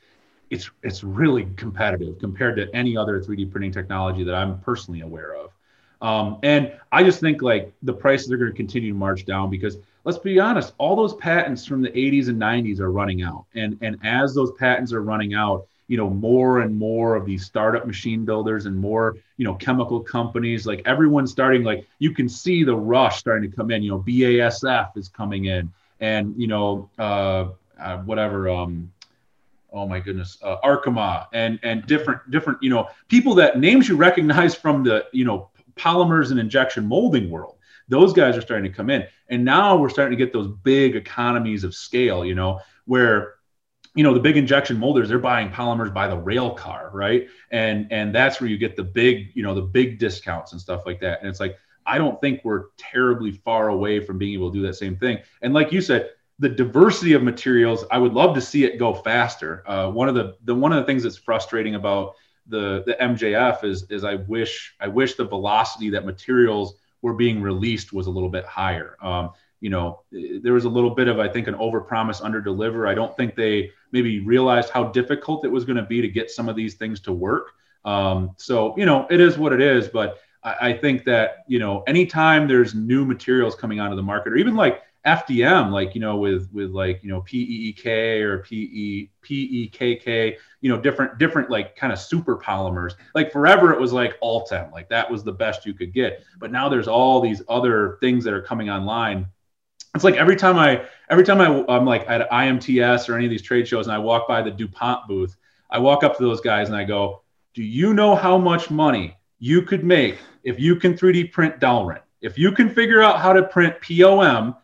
S2: it's it's really competitive compared to any other 3D printing technology that I'm personally aware of. Um, and I just think like the prices are going to continue to march down because let's be honest, all those patents from the 80s and 90s are running out. And, and as those patents are running out, you know, more and more of these startup machine builders and more, you know, chemical companies, like everyone's starting, like you can see the rush starting to come in, you know, BASF is coming in. And, you know, uh, uh, whatever, um, oh my goodness, uh, Arkema and, and different, different, you know, people that names you recognize from the, you know, polymers and injection molding world those guys are starting to come in. And now we're starting to get those big economies of scale you know where you know the big injection molders they're buying polymers by the rail car right? And and that's where you get the big you know the big discounts and stuff like that. And it's like i don't think we're terribly far away from being able to do that same thing. And like you said the diversity of materials i would love to see it go faster. Uh, one of the, the one of the things that's frustrating about the the mjf is is i wish i wish the velocity that materials were being released was a little bit higher. Um, you know, there was a little bit of, I think, an overpromise, under deliver. I don't think they maybe realized how difficult it was going to be to get some of these things to work. Um, so, you know, it is what it is. But I, I, think that, you know, anytime there's new materials coming onto the market, or even like FDM, like you know, with with like you know PEEK or PE PEKK, you know, different different like kind of super polymers. Like forever, it was like Ultem, like that was the best you could get. But now there's all these other things that are coming online. It's like every time I every time I I'm like at IMTS or any of these trade shows and I walk by the DuPont booth, I walk up to those guys and I go, "Do you know how much money you could make if you can 3D print Delrin? If you can figure out how to print POM."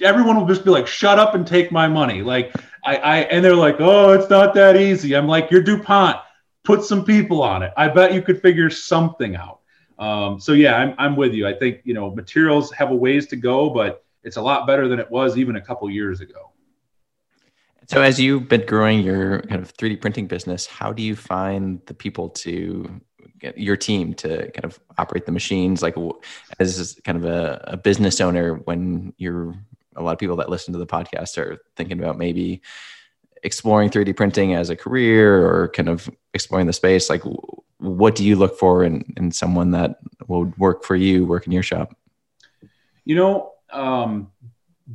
S2: Everyone will just be like, shut up and take my money. Like I, I and they're like, oh, it's not that easy. I'm like, you're DuPont. Put some people on it. I bet you could figure something out. Um, so yeah, I'm, I'm with you. I think you know materials have a ways to go, but it's a lot better than it was even a couple years ago.
S1: So as you've been growing your kind of 3D printing business, how do you find the people to your team to kind of operate the machines? Like as kind of a, a business owner, when you're a lot of people that listen to the podcast are thinking about maybe exploring 3D printing as a career or kind of exploring the space, like what do you look for in, in someone that will work for you, work in your shop?
S2: You know, um,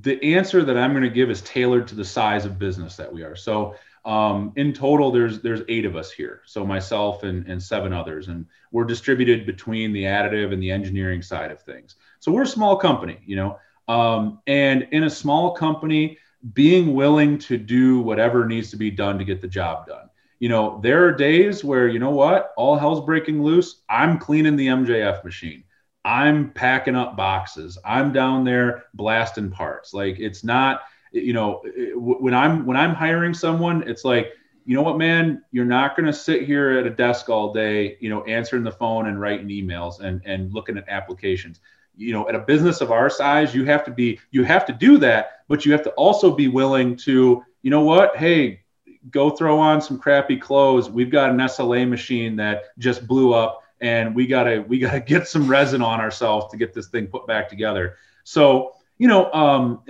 S2: the answer that I'm going to give is tailored to the size of business that we are. So um, in total, there's there's eight of us here. So myself and, and seven others, and we're distributed between the additive and the engineering side of things. So we're a small company, you know, um, and in a small company, being willing to do whatever needs to be done to get the job done. You know, there are days where you know what, all hell's breaking loose. I'm cleaning the MJF machine. I'm packing up boxes. I'm down there blasting parts. Like it's not, you know, when I'm when I'm hiring someone, it's like, you know what, man, you're not going to sit here at a desk all day, you know, answering the phone and writing emails and and looking at applications. You know, at a business of our size, you have to be you have to do that, but you have to also be willing to, you know what, hey, go throw on some crappy clothes. We've got an SLA machine that just blew up and we gotta we gotta get some resin on ourselves to get this thing put back together. So you know, um,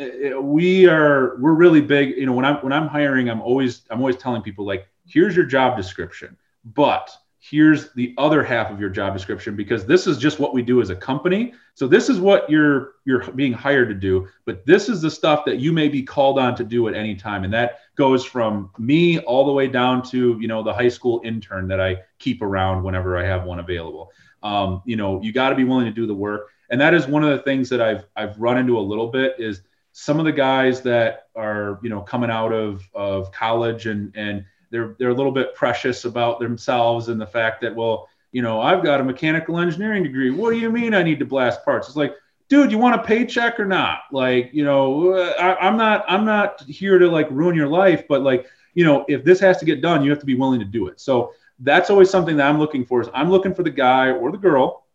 S2: we are we're really big. You know, when I'm when I'm hiring, I'm always I'm always telling people like, here's your job description, but here's the other half of your job description because this is just what we do as a company. So this is what you're you're being hired to do but this is the stuff that you may be called on to do at any time. And that goes from me all the way down to you know the high school intern that i keep around whenever i have one available. Um, you know you got to be willing to do the work and that is one of the things that i've i've run into a little bit is some of the guys that are you know coming out of of college and and they're they're a little bit precious about themselves and the fact that well you know i've got a mechanical engineering degree. What do you mean i need to blast parts? It's like dude you want a paycheck or not? Like you know uh, I, i'm not i'm not here to like ruin your life but like you know if this has to get done you have to be willing to do it. So that's always something that i'm looking for is i'm looking for the guy or the girl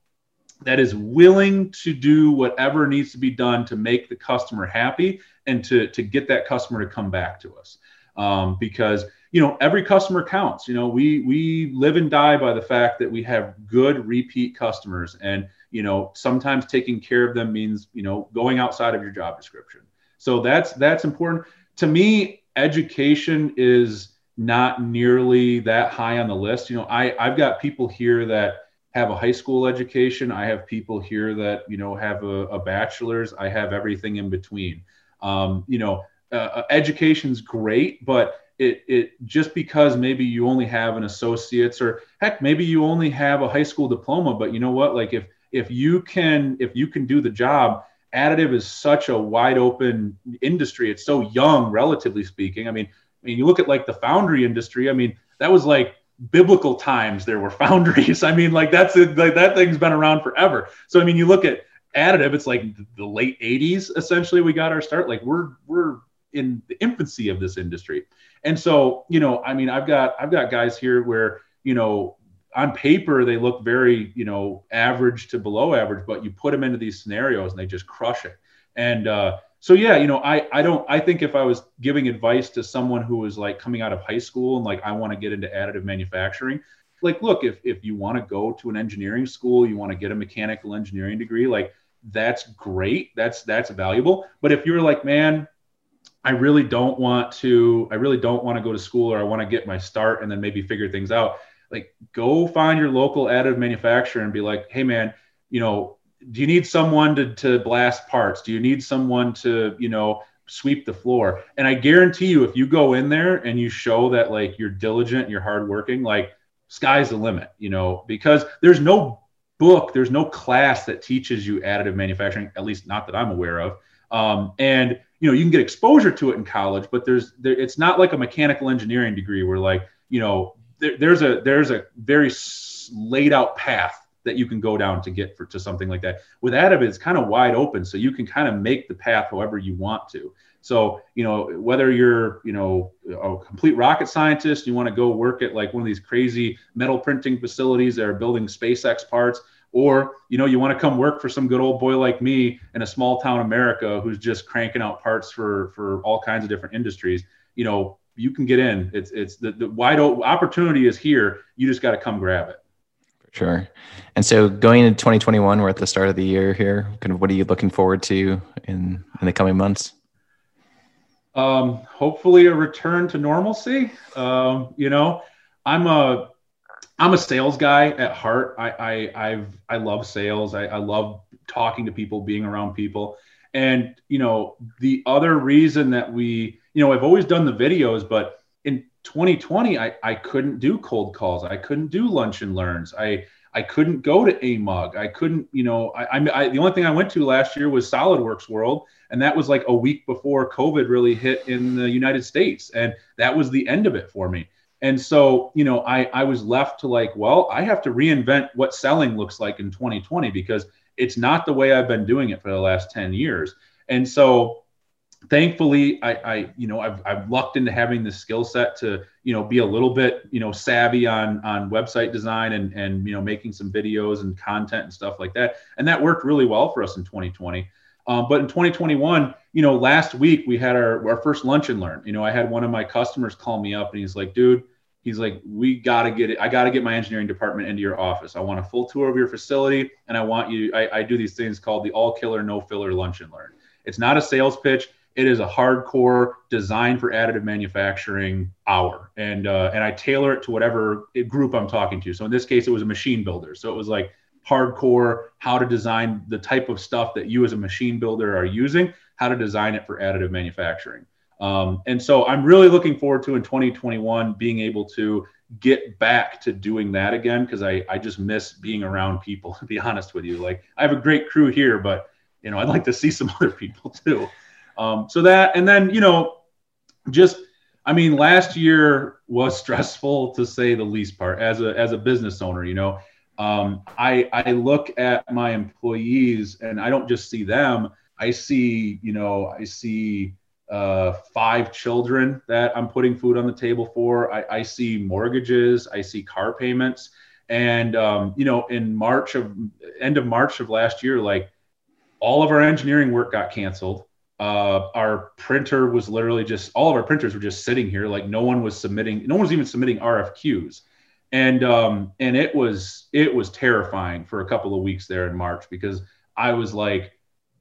S2: that is willing to do whatever needs to be done to make the customer happy and to to get that customer to come back to us. Um, because you know every customer counts. You know we we live and die by the fact that we have good repeat customers. And you know sometimes taking care of them means you know going outside of your job description. So that's that's important. To me education is not nearly that high on the list. You know i i've got people here that have a high school education. I have people here that you know have a, a bachelor's. I have everything in between. Um, you know uh, uh education's great but it it just because maybe you only have an associate's or heck maybe you only have a high school diploma but you know what? Like if if you can if you can do the job additive is such a wide open industry. It's so young relatively speaking. I mean i mean you look at like the foundry industry i mean that was like biblical times there were foundries. I mean like that's like that thing's been around forever. So i mean you look at additive it's like the late 80s essentially we got our start. Like we're we're in the infancy of this industry. And so, you know, I mean, I've got I've got guys here where, you know, on paper they look very, you know, average to below average, but you put them into these scenarios and they just crush it. And uh, so yeah, you know, I I don't I think if I was giving advice to someone who was like coming out of high school and like I want to get into additive manufacturing, like look, if if you want to go to an engineering school, you want to get a mechanical engineering degree, like that's great. That's that's valuable. But if you're like, man, I really don't want to, I really don't want to go to school or I want to get my start and then maybe figure things out. Like go find your local additive manufacturer and be like, hey man, you know, do you need someone to, to blast parts? Do you need someone to, you know, sweep the floor? And I guarantee you, if you go in there and you show that like you're diligent, you're hardworking, like sky's the limit, you know, because there's no book, there's no class that teaches you additive manufacturing, at least not that I'm aware of. Um, and you know, you can get exposure to it in college, but there's there, it's not like a mechanical engineering degree where like you know there, there's a there's a very laid out path that you can go down to get for to something like that. With additive, it's kind of wide open, so you can kind of make the path however you want to. So, you know, whether you're, you know, a complete rocket scientist, you want to go work at like one of these crazy metal printing facilities that are building SpaceX parts, or, you know, you want to come work for some good old boy like me in a small town America who's just cranking out parts for for all kinds of different industries, you know, you can get in. It's it's the, the wide open opportunity is here. You just got to come grab it.
S1: Sure. And so going into 2021, we're at the start of the year here. Kind of what are you looking forward to in in the coming months?
S2: Um, hopefully a return to normalcy. Um, you know, I'm a I'm a sales guy at heart. I I I've I love sales. I, I love talking to people, being around people. And you know, the other reason that we, you know, I've always done the videos, but 2020, I, I couldn't do cold calls. I couldn't do lunch and learns. I I couldn't go to AMUG. I couldn't, you know, I, I, the only thing I went to last year was SolidWorks World, and that was like a week before COVID really hit in the United States, and that was the end of it for me. And so, you know, I I was left to like, well, I have to reinvent what selling looks like in 2020 because it's not the way I've been doing it for the last 10 years. And so thankfully I, I you know I've, I've lucked into having the skill set to you know be a little bit you know savvy on on website design and and you know making some videos and content and stuff like that. And that worked really well for us in 2020 um, but in 2021 you know last week we had our, our first lunch and learn. You know i had one of my customers call me up and he's like dude he's like we got to get it i got to get my engineering department into your office. I want a full tour of your facility and i want you I, I do these things called the all killer no filler lunch and learn. It's not a sales pitch it is a hardcore design for additive manufacturing hour, and uh, and I tailor it to whatever group I'm talking to. So in this case, it was a machine builder. So it was like hardcore how to design the type of stuff that you as a machine builder are using, how to design it for additive manufacturing. Um, and so I'm really looking forward to in 2021 being able to get back to doing that again because I, I just miss being around people to be honest with you like I have a great crew here but you know I'd like to see some other people too um, so that, and then, you know, just, I mean, last year was stressful to say the least part as a, as a business owner, you know, um, I, I look at my employees and I don't just see them. I see, you know, I see uh, five children that I'm putting food on the table for. I, I see mortgages. I see car payments. And, um, you know, in March of end of March of last year, like all of our engineering work got canceled uh, our printer was literally just all of our printers were just sitting here. Like no one was submitting no one was even submitting rfqs and um, and it was it was terrifying for a couple of weeks there in march because i was like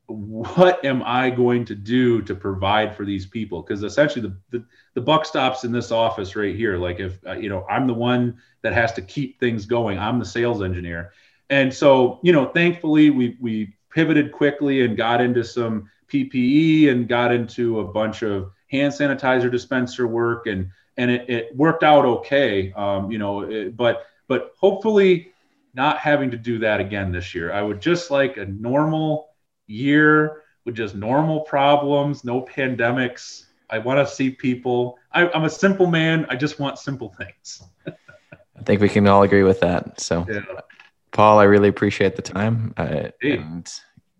S2: what am i going to do to provide for these people? Because essentially the, the, the buck stops in this office right here. Like if uh, you know i'm the one that has to keep things going. I'm the sales engineer. And so you know thankfully we we pivoted quickly and got into some PPE and got into a bunch of hand sanitizer dispenser work, and and it, it worked out okay. Um, you know, it, but but hopefully not having to do that again this year. I would just like a normal year with just normal problems, no pandemics. I want to see people. I, am a simple man. I just want simple things.
S1: I think we can all agree with that. So, yeah. Paul, I really appreciate the time. Uh, hey. And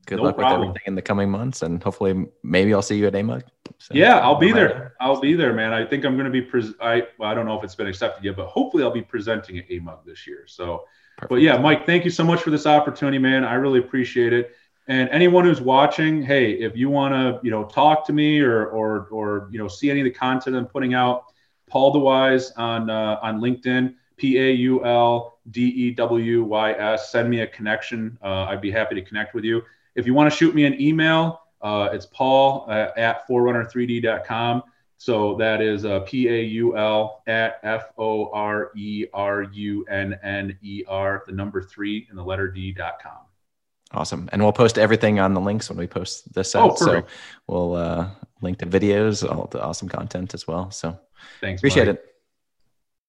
S1: good no luck problem. with everything in the coming months, and hopefully, maybe I'll see you at AMUG.
S2: So, yeah, I'll be there. I'll be there, man. I think I'm going to be. Pres- I well, I don't know if it's been accepted yet, but hopefully, I'll be presenting at AMUG this year. So, Perfect. but yeah, Mike, thank you so much for this opportunity, man. I really appreciate it. And anyone who's watching, hey, if you want to, you know, talk to me or or or you know, see any of the content I'm putting out, Paul DeWys on uh, on LinkedIn, P A U L D E W Y S. Send me a connection. Uh, I'd be happy to connect with you. If you want to shoot me an email, uh, it's paul uh, at forerunner3d.com. So that is uh, P A U L at F O R E R U N N E R, the number three and the letter D.com.
S1: Awesome. And we'll post everything on the links when we post this
S2: Oh,
S1: out. so
S2: perfect.
S1: we'll uh, link to videos, all the awesome content as well. So
S2: Thanks.
S1: appreciate
S2: Mike.
S1: it.